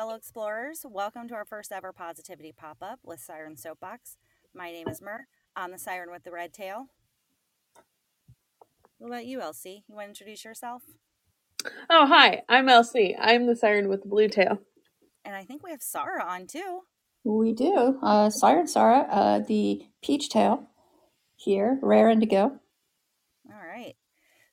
fellow explorers. Welcome to our first ever positivity pop up with Siren Soapbox. My name is Mer. I'm the siren with the red tail. What about you, Elsie? You want to introduce yourself? Oh, hi. I'm Elsie. I'm the siren with the blue tail. And I think we have Sarah on too. We do. Uh, Siren Sarah, uh, the peach tail here, rare indigo.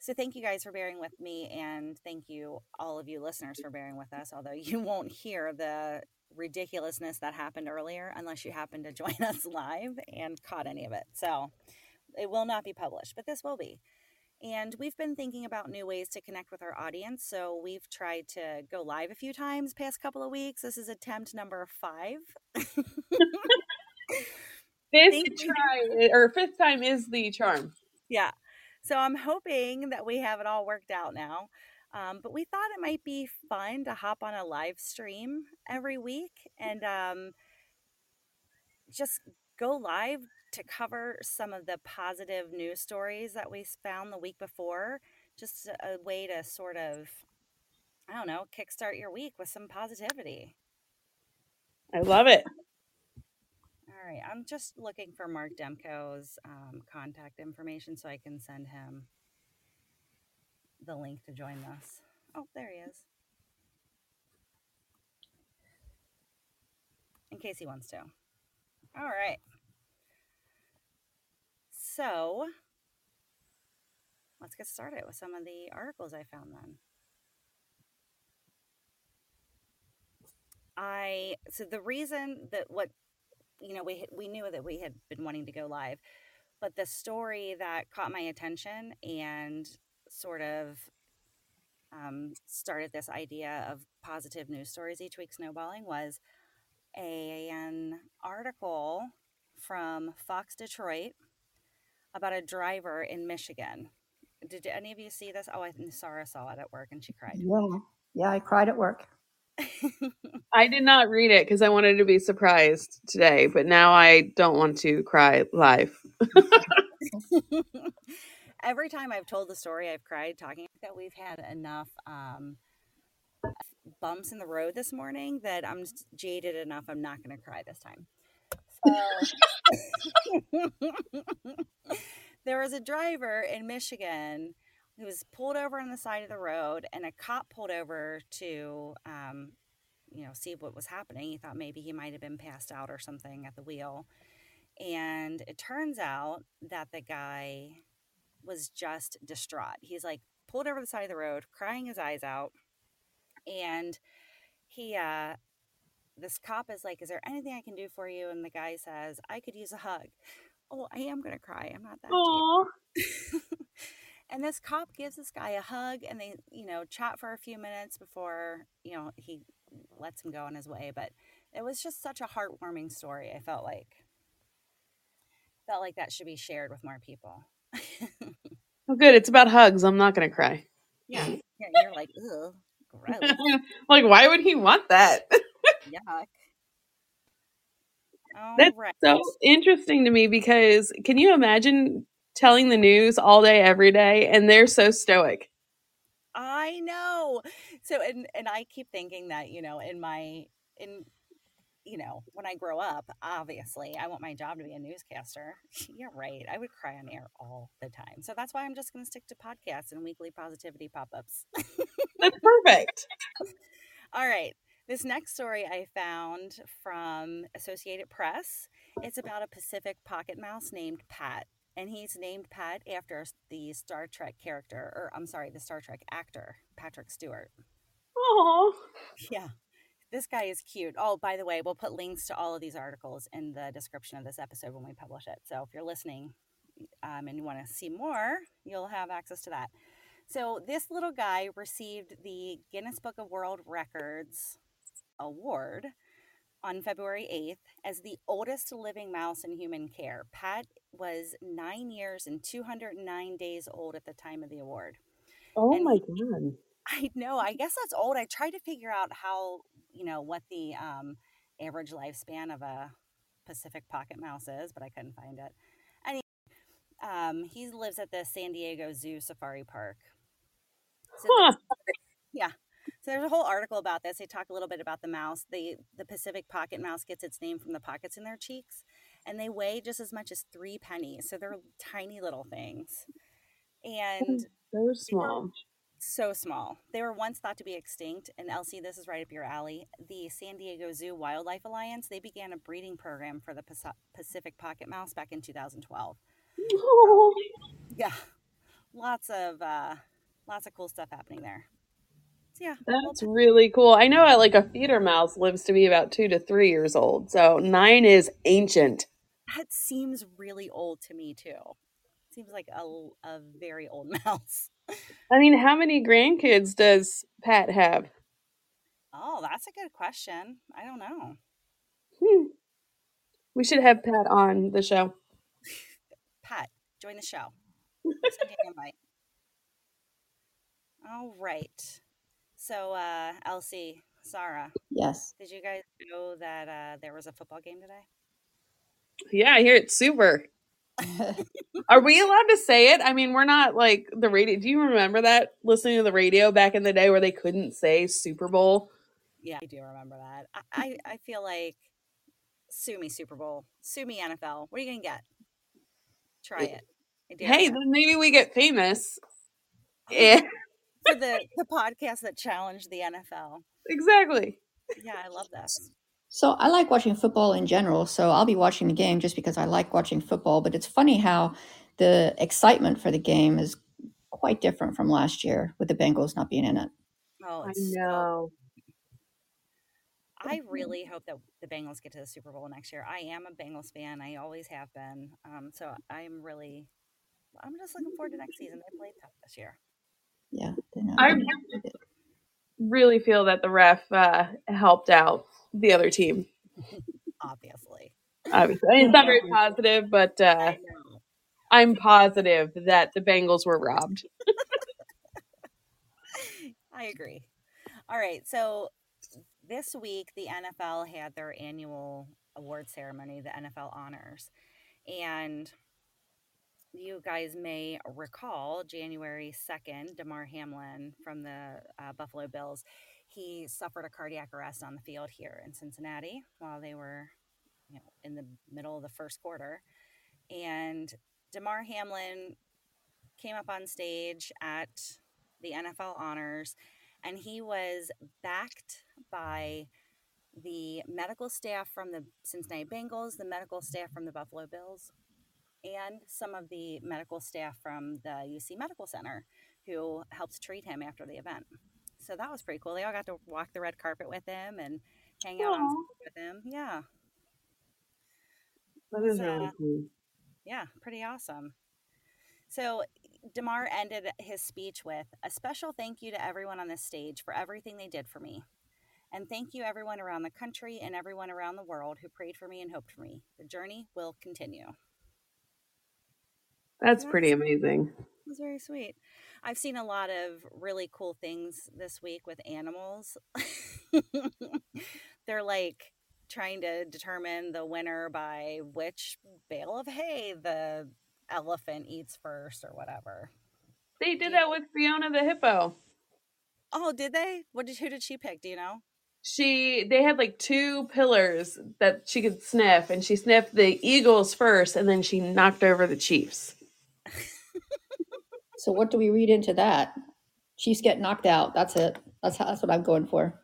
So thank you guys for bearing with me, and thank you all of you listeners for bearing with us. Although you won't hear the ridiculousness that happened earlier unless you happen to join us live and caught any of it. So it will not be published, but this will be. And we've been thinking about new ways to connect with our audience. So we've tried to go live a few times past couple of weeks. This is attempt number five. Fifth try eh, or fifth time is the charm. Yeah. So I'm hoping that we have it all worked out now. Um, but we thought it might be fun to hop on a live stream every week and um, just go live to cover some of the positive news stories that we found the week before. Just a way to sort of, I don't know, kickstart your week with some positivity. I love it. All right, I'm just looking for Mark Demko's um, contact information so I can send him the link to join us. Oh, there he is. In case he wants to. All right. So let's get started with some of the articles I found then. I so the reason that what you know we we knew that we had been wanting to go live, but the story that caught my attention and sort of um, started this idea of positive news stories each week snowballing was a, an article from Fox Detroit about a driver in Michigan. Did any of you see this? Oh, I think Sarah saw it at work and she cried. Yeah, yeah, I cried at work. I did not read it because I wanted to be surprised today, but now I don't want to cry live. Every time I've told the story, I've cried talking that we've had enough um, bumps in the road this morning that I'm jaded enough. I'm not going to cry this time. So there was a driver in Michigan who was pulled over on the side of the road, and a cop pulled over to, um, you know, see what was happening. He thought maybe he might have been passed out or something at the wheel. And it turns out that the guy was just distraught. He's like pulled over the side of the road, crying his eyes out. And he, uh, this cop is like, Is there anything I can do for you? And the guy says, I could use a hug. Oh, I am going to cry. I'm not that. and this cop gives this guy a hug and they, you know, chat for a few minutes before, you know, he lets him go on his way. But it was just such a heartwarming story. I felt like, felt like that should be shared with more people. oh, good. It's about hugs. I'm not going to cry. Yeah. yeah. You're like, ugh, gross. like, why would he want that? Yuck. All That's right. so interesting to me because can you imagine telling the news all day, every day, and they're so stoic? I know. So, and and I keep thinking that you know, in my in you know, when I grow up, obviously, I want my job to be a newscaster. You're right. I would cry on air all the time. So that's why I'm just going to stick to podcasts and weekly positivity pop ups. That's perfect. all right. This next story I found from Associated Press. It's about a Pacific pocket mouse named Pat. And he's named Pat after the Star Trek character, or I'm sorry, the Star Trek actor, Patrick Stewart. Oh. Yeah. This guy is cute. Oh, by the way, we'll put links to all of these articles in the description of this episode when we publish it. So if you're listening um, and you want to see more, you'll have access to that. So this little guy received the Guinness Book of World Records award on February 8th as the oldest living mouse in human care. Pat was nine years and 209 days old at the time of the award. Oh And my god. I know, I guess that's old. I tried to figure out how, you know, what the um, average lifespan of a Pacific pocket mouse is, but I couldn't find it. Anyway, um, he lives at the San Diego Zoo Safari Park. So Huh. yeah. So there's a whole article about this. They talk a little bit about the mouse. The the Pacific pocket mouse gets its name from the pockets in their cheeks, and they weigh just as much as three pennies. So they're tiny little things, and So small. so small. They were once thought to be extinct. And Elsie, this is right up your alley. The San Diego Zoo Wildlife Alliance they began a breeding program for the Pacific pocket mouse back in 2012. Yeah, lots of uh, lots of cool stuff happening there. Yeah, That's really cool. I know like a feeder mouse lives to be about two to three years old. So nine is ancient. that seems really old to me too. Seems like a, a very old mouse. I mean, how many grandkids does Pat have? Oh, that's a good question. I don't know. Hmm. We should have Pat on the show. Pat, join the show. Send you an invite. All right. So, uh, Elsie, Sarah, Yes. did you guys know that uh, there was a football game today? Yeah, I hear it's super. Are we allowed to say it? I mean, we're not like the radio. Do you remember that listening to the radio back in the day where they couldn't say Super Bowl? Yeah, I do remember that. I, I, I feel like sue me Super Bowl, sue me NFL. What are you gonna get? Try it. I Hey, then maybe we get famous. Yeah, for the the podcast that challenged the NFL. exactly. Yeah, I love this. So I like watching football in general. So I'll be watching the game just because I like watching football. But it's funny how the excitement for the game is quite different from last year with the Bengals not being in it. Oh, I know. I really hope that the Bengals get to the Super Bowl next year. I am a Bengals fan. I always have been. Um, so I'm really, I'm just looking forward to next season. They played tough this year. Yeah. I really feel that the ref uh, helped out the other team. Obviously, Obviously, I mean, it's not very positive, but uh, I'm positive that the Bengals were robbed. I agree. All right, so this week the NFL had their annual award ceremony, the NFL Honors, and you guys may recall January 2nd, Damar Hamlin from the uh, Buffalo Bills, he suffered a cardiac arrest on the field here in Cincinnati while they were you know, in the middle of the first quarter. And Damar Hamlin came up on stage at the NFL Honors and he was backed by the medical staff from the Cincinnati Bengals, the medical staff from the Buffalo Bills, and some of the medical staff from the UC Medical Center who helped treat him after the event. So that was pretty cool. They all got to walk the red carpet with him and hang out on with him. Yeah, That is really uh, cool. yeah, pretty awesome. So Damar ended his speech with a special thank you to everyone on this stage for everything they did for me. And thank you everyone around the country and everyone around the world who prayed for me and hoped for me. The journey will continue. That's That's pretty amazing. It was very sweet. I've seen a lot of really cool things this week with animals. They're like trying to determine the winner by which bale of hay the elephant eats first or whatever. They did that with Fiona the hippo. Oh, did they? What did who did she pick? Do you know? She they had like two pillars that she could sniff, and she sniffed the eagles first, and then she knocked over the Chiefs. So what do we read into that? Chiefs get knocked out. That's it. That's how, that's what I'm going for.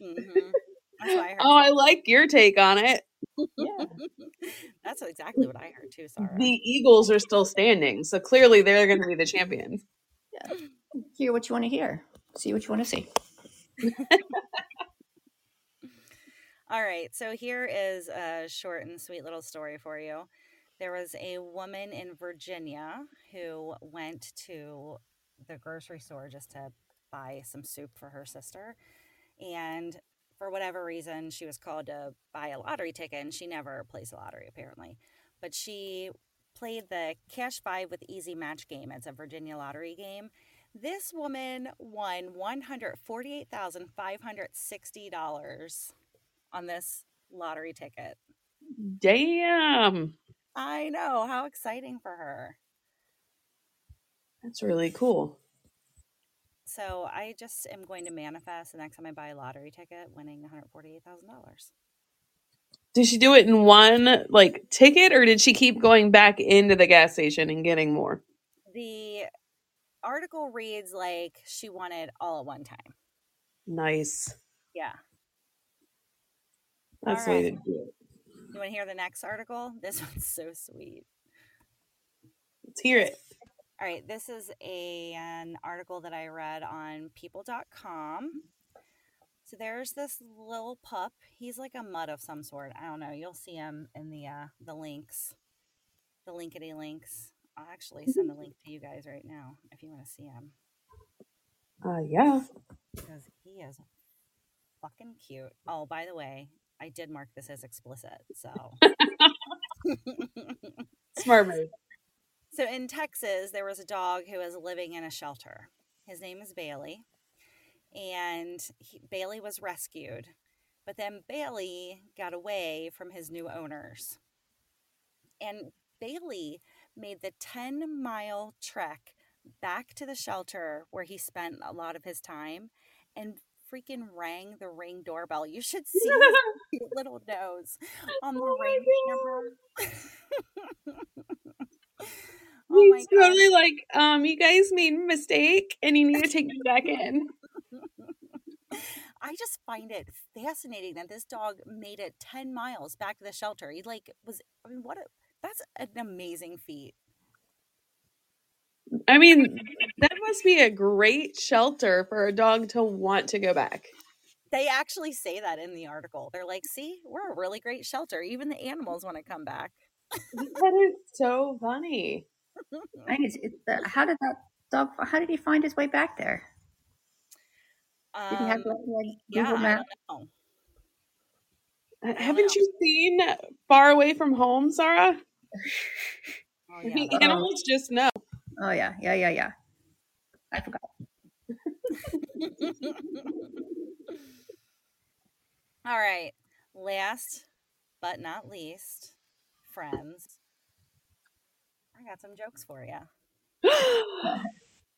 hmm That's what I heard. Oh, I like your take on it. Yeah. That's exactly what I heard too, Sarah. The Eagles are still standing, so clearly they're going to be the champions. Yeah. Hear what you want to hear. See what you want to see. All right, so here is a short and sweet little story for you. There was a woman in Virginia who went to the grocery store just to buy some soup for her sister. And for whatever reason, she was called to buy a lottery ticket, and she never plays the lottery apparently. But she played the Cash Five with Easy Match game. It's a Virginia lottery game. This woman won $148,560 on this lottery ticket. Damn, I know. How exciting for her. that's really cool. So I just am going to manifest the next time I buy a lottery ticket winning $148,000. Did she do it in one like ticket or did she keep going back into the gas station and getting more? The article reads like she won it all at one time. Nice. Yeah. That's the All way right. to do it. You want to hear the next article? This one's so sweet. Let's hear it. All right, this is a, an article that I read on people.com. So there's this little pup. He's like a mud of some sort. I don't know. You'll see him in the uh, the links, the linkity links. I'll actually send a link to you guys right now if you want to see him Uh yeah. because he is fucking cute. Oh, by the way, I did mark this as explicit. So. Smart move. So in Texas, there was a dog who was living in a shelter. His name is Bailey, and he, Bailey was rescued. But then Bailey got away from his new owners. And Bailey made the 10 mile trek back to the shelter where he spent a lot of his time and freaking rang the ring doorbell. You should see his cute little nose on the Oh ring camera. oh He's totally like, um, you guys made a mistake and you need to take me back in. I just find it fascinating that this dog made it 10 miles back to the shelter. He like was I mean what a that's an amazing feat. I mean, that must be a great shelter for a dog to want to go back. They actually say that in the article. They're like, "See, we're a really great shelter. Even the animals want to come back." That is so funny. I think it's, it's the, how did that dog? How did he find his way back there? Did he have Um, like, like yeah, Google I Maps? don't know. Uh, don't Haven't know. you seen Far Away from Home, Sarah? Oh, The yeah, that- animals just know. Oh yeah, yeah, yeah, yeah. I forgot. All right. Last but not least, friends. I got some jokes for you.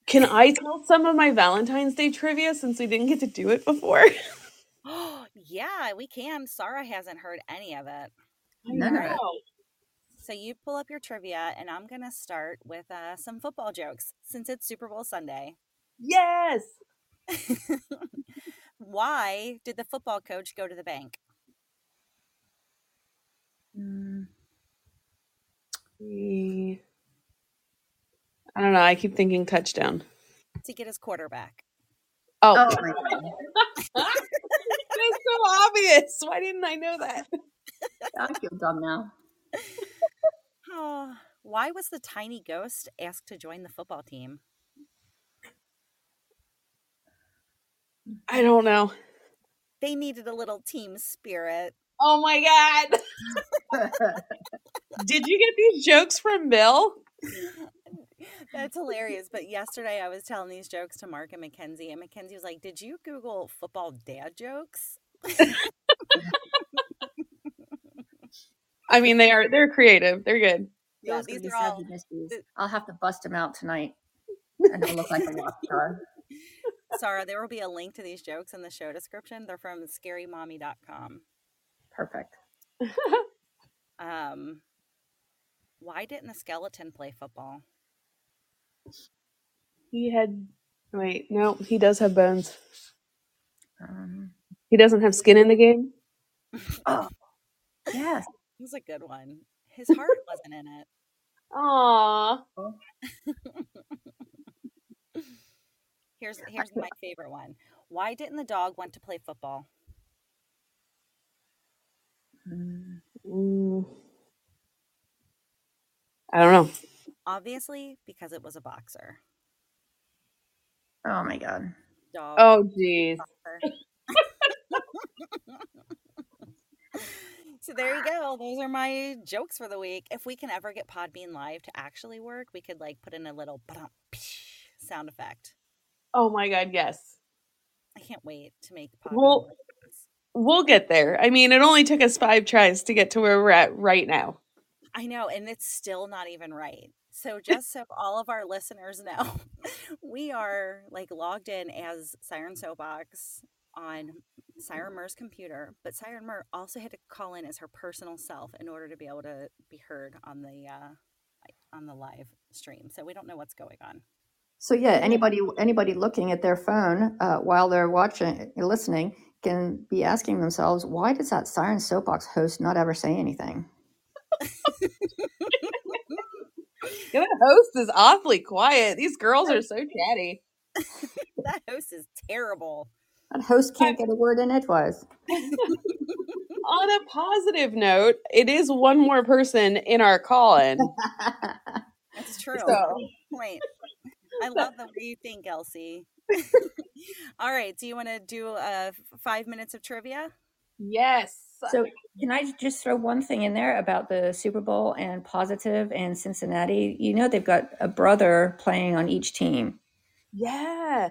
Can I tell some of my Valentine's Day trivia since we didn't get to do it before? Oh, yeah, we can. Sarah hasn't heard any of it. I None of it. know. So you pull up your trivia, and I'm going to start with uh, some football jokes since it's Super Bowl Sunday. Yes. Why did the football coach go to the bank? Mm, We- I don't know. I keep thinking touchdown. To get his quarterback. Oh, oh my god! that's so obvious. Why didn't I know that? I feel dumb now. Oh, why was the tiny ghost asked to join the football team? I don't know. They needed a little team spirit. Oh my god. Did you get these jokes from Bill? That's hilarious. But yesterday I was telling these jokes to Mark and Mackenzie, and Mackenzie was like, Did you Google football dad jokes? I mean, they are they're creative. They're good. Yeah, Those these are all. Savvy Mysteries. I'll have to bust them out tonight, and I'll look like a rock star. Sarah, there will be a link to these jokes in the show description. They're from scarymommy.com. Perfect. Um, why didn't the skeleton play football? He had wait, no, he does have bones. Um, He doesn't have skin in the game. oh, yes. It was a good one. His heart wasn't in it. Aww. Here's here's my favorite one. Why didn't the dog want to play football? Mm, Mm. I don't know. Obviously, because it was a boxer. Oh my god. Dog. Oh jeez. so there you go. Those are my jokes for the week. If we can ever get Podbean Live to actually work, we could like put in a little sound effect. Oh my god, yes. I can't wait to make Podbean Well-. We'll get there. I mean, it only took us five tries to get to where we're at right now. I know, and it's still not even right. So just so all of our listeners know, we are like logged in as Siren Soapbox on Siren Mer's computer, but Siren Mer also had to call in as her personal self in order to be able to be heard on the uh, on the live stream. So we don't know what's going on. So yeah, anybody anybody looking at their phone uh, while they're watching, listening, can be asking themselves, why does that Siren Soapbox host not ever say anything? Yeah, that host is awfully quiet. These girls are so chatty. that host is terrible. That host can't get a word in edgewise. On a positive note, it is one more person in our call-in. That's true. So- Point. I love the way you think, Elsie. All right. Do you want to do uh, five minutes of trivia? Yes. So can I just throw one thing in there about the Super Bowl and Positive and Cincinnati? You know they've got a brother playing on each team, Yeah.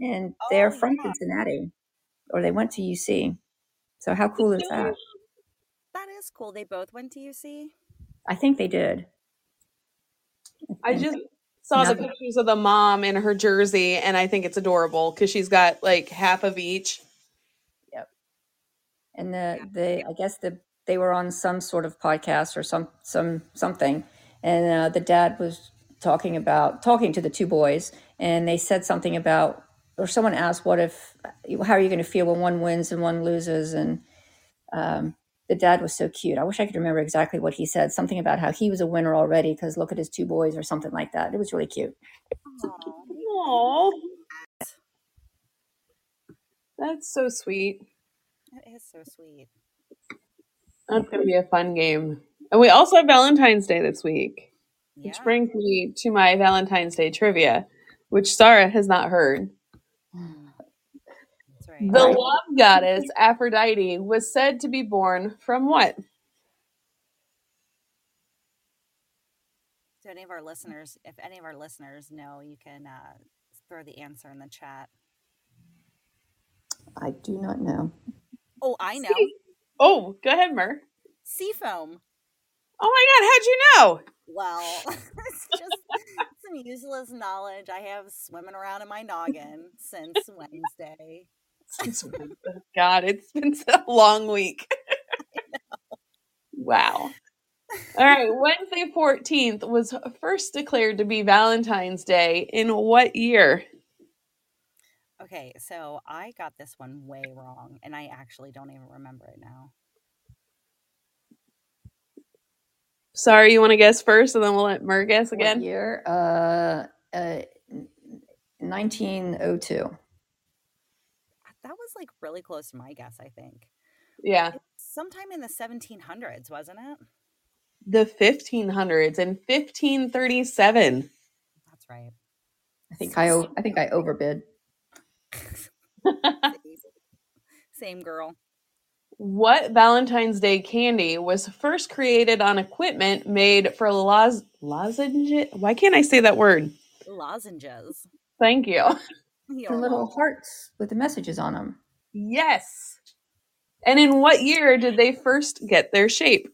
And they're Oh, from yeah. Cincinnati, or they went to UC. So how cool is that? That is cool. They both went to UC. I think they did. I And- just saw the pictures of the mom in her jersey, and I think it's adorable because she's got like half of each. Yep. And the the I guess the they were on some sort of podcast or some some something, and uh, the dad was talking about talking to the two boys, and they said something about or someone asked, "What if? How are you going to feel when one wins and one loses?" And um, the dad was so cute. I wish I could remember exactly what he said. Something about how he was a winner already because look at his two boys or something like that. It was really cute. Aww. That's so sweet. That is so sweet. That's gonna be a fun game. And we also have Valentine's Day this week, Yeah. which brings me to my Valentine's Day trivia, which Sarah has not heard. That's right. The Right. love goddess Aphrodite was said to be born from what? So any of our listeners, if any of our listeners know, you can uh, throw the answer in the chat. I do not know. Oh, I know. Oh, go ahead, Mer. Seafoam. Oh my god, how'd you know? Well, it's just some useless knowledge I have swimming around in my noggin since Wednesday. God, it's been a long week. wow. All right, Wednesday 14th was first declared to be Valentine's Day in what year? Okay, so I got this one way wrong, and I actually don't even remember it now. Sorry, you want to guess first and then we'll let Mer guess What again? year? Uh, uh, 1902. Was like really close to my guess, I think. Yeah. Sometime in the 1700s, wasn't it? The 1500s and 1537. That's right. I think I o- I think I overbid. Same girl. what Valentine's Day candy was first created on equipment made for loz- lozenge? Why can't I say that word? Lozenges. Thank you. You're The little hearts with the messages on them. Yes. And in what year did they first get their shape?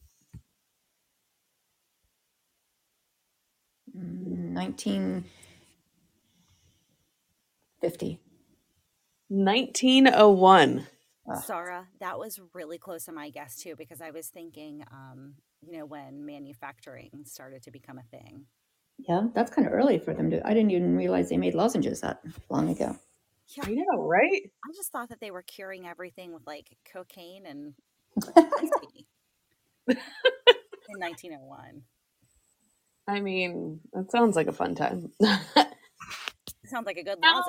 Mm, 1950. 1901. Ah. Sarah, that was really close to my guess too, because I was thinking, um, you know, when manufacturing started to become a thing. Yeah, that's kind of early for them to. I didn't even realize they made lozenges that long ago. Yeah, I know, right? I just thought that they were curing everything with like cocaine and in 1901. I mean, that sounds like a fun time. Sounds like a good No.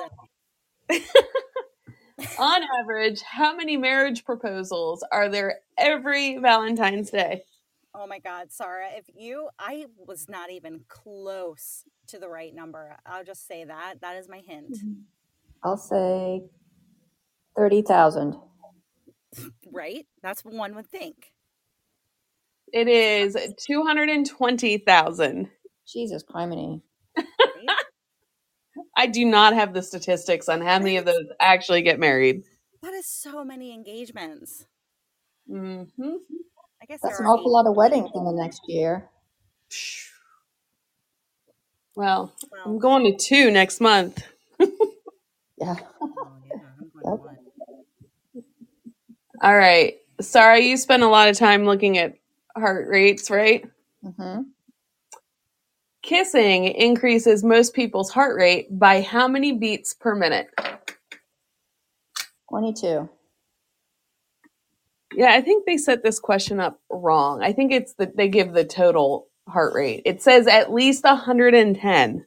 lozenge. On average, how many marriage proposals are there every Valentine's Day? Oh my God, Sarah, if you, I was not even close to the right number. I'll just say that. That is my hint, I'll say 30,000. right? That's what one would think. It is 220,000. Jesus criminy. right? I do not have the statistics on how many of those actually get married. that is so many engagements. hmm I guess That's an awful lot of weddings in the next year. Well, I'm going to two next month. Yeah. oh, yeah, I'm going to one. All right. Sorry, you spent a lot of time looking at heart rates, right? Mm-hmm. Kissing increases most people's heart rate by how many beats per minute? 22. Yeah, I think they set this question up wrong. I think it's that they give the total heart rate. It says at least 110.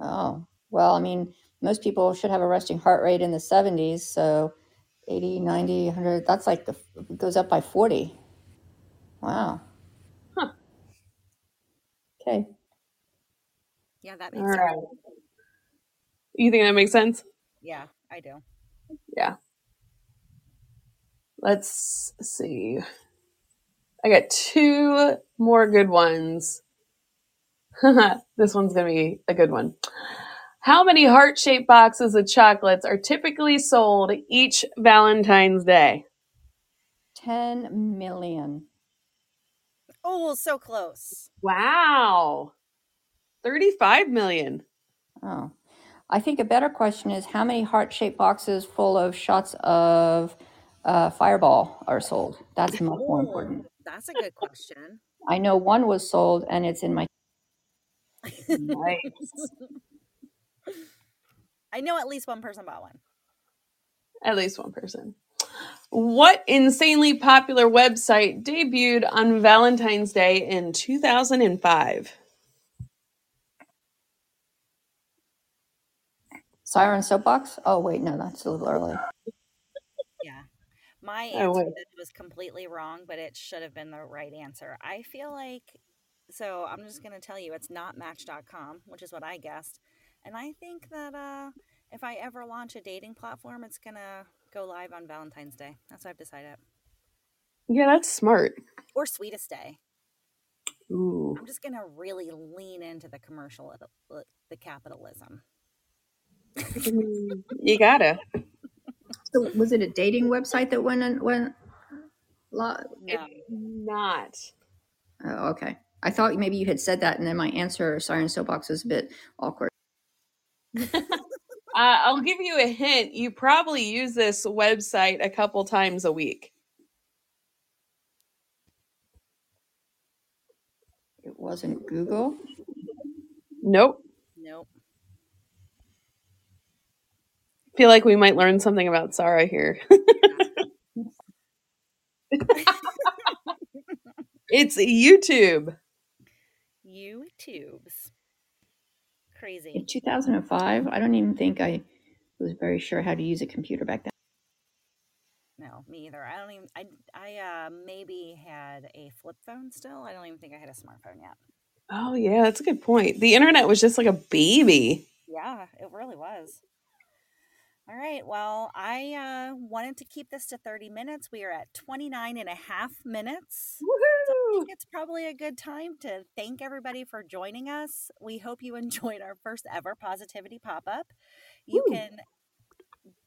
Oh, well, I mean, most people should have a resting heart rate in the 70s. So 80, 90, 100, that's like the, it goes up by 40. Wow. Huh. Okay. Yeah, that All makes sense. right. You think that makes sense? Yeah, I do. Yeah. Let's see. I got two more good ones. this one's going to be a good one. How many heart shaped boxes of chocolates are typically sold each Valentine's Day? 10 million. Oh, so close. Wow. 35 million. Oh. I think a better question is how many heart shaped boxes full of shots of uh, Fireball are sold? That's much more important. that's a good question. I know one was sold and it's in my. Nice. I know at least one person bought one. At least one person. What insanely popular website debuted on Valentine's Day in 2005? Siren Soapbox? Oh, wait, no, that's a little early. My Oh, answer to this was completely wrong, but it should have been the right answer. I feel like, so I'm just going to tell you it's not Match.com, which is what I guessed. And I think that uh, if I ever launch a dating platform, it's going to go live on Valentine's Day. That's what I've decided. Yeah, that's smart. Or Sweetest Day. Ooh. I'm just going to really lean into the commercial, the capitalism. Mm, You gotta. So was it a dating website that went and went? Lo- No. Not. Oh, okay. I thought maybe you had said that, and then my answer, Siren Soapbox, was a bit awkward. Uh, I'll give you a hint. You probably use this website a couple times a week. It wasn't Google. Nope. Nope. Feel like we might learn something about Sarah here. it's YouTube. YouTubes. Crazy. In 2005, I don't even think I was very sure how to use a computer back then. No, me either. I don't even. I I uh, maybe had a flip phone still. I don't even think I had a smartphone yet. Oh, yeah, that's a good point. The internet was just like a baby. Yeah, it really was. All right. Well, I uh, wanted to keep this to 30 minutes. We are at 29 and a half minutes. I think it's probably a good time to thank everybody for joining us. We hope you enjoyed our first ever positivity pop up. You Woo. can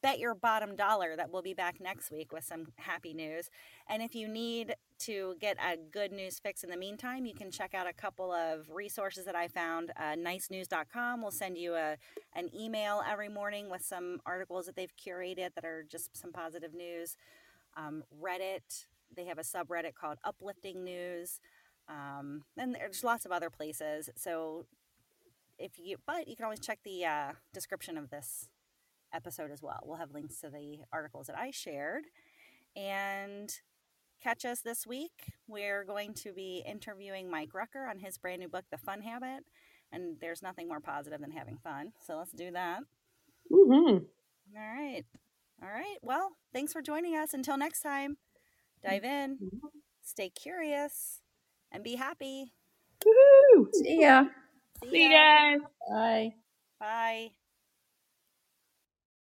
bet your bottom dollar that we'll be back next week with some happy news. And if you need to get a good news fix in the meantime, you can check out a couple of resources that I found. Uh, nicenews.com will send you a, an email every morning with some articles that they've curated that are just some positive news. Um, Reddit, they have a subreddit called Uplifting News. Um, and there's lots of other places. So if you, but you can always check the uh, description of this episode as well. We'll have links to the articles that I shared. And catch us this week. We're going to be interviewing Mike Rucker on his brand new book, The Fun Habit. And there's nothing more positive than having fun. So let's do that. Mhm. All right. All right. Well, thanks for joining us. Until next time, dive in, stay curious, and be happy. Woohoo! See ya. See See you ya. guys. Bye. Bye.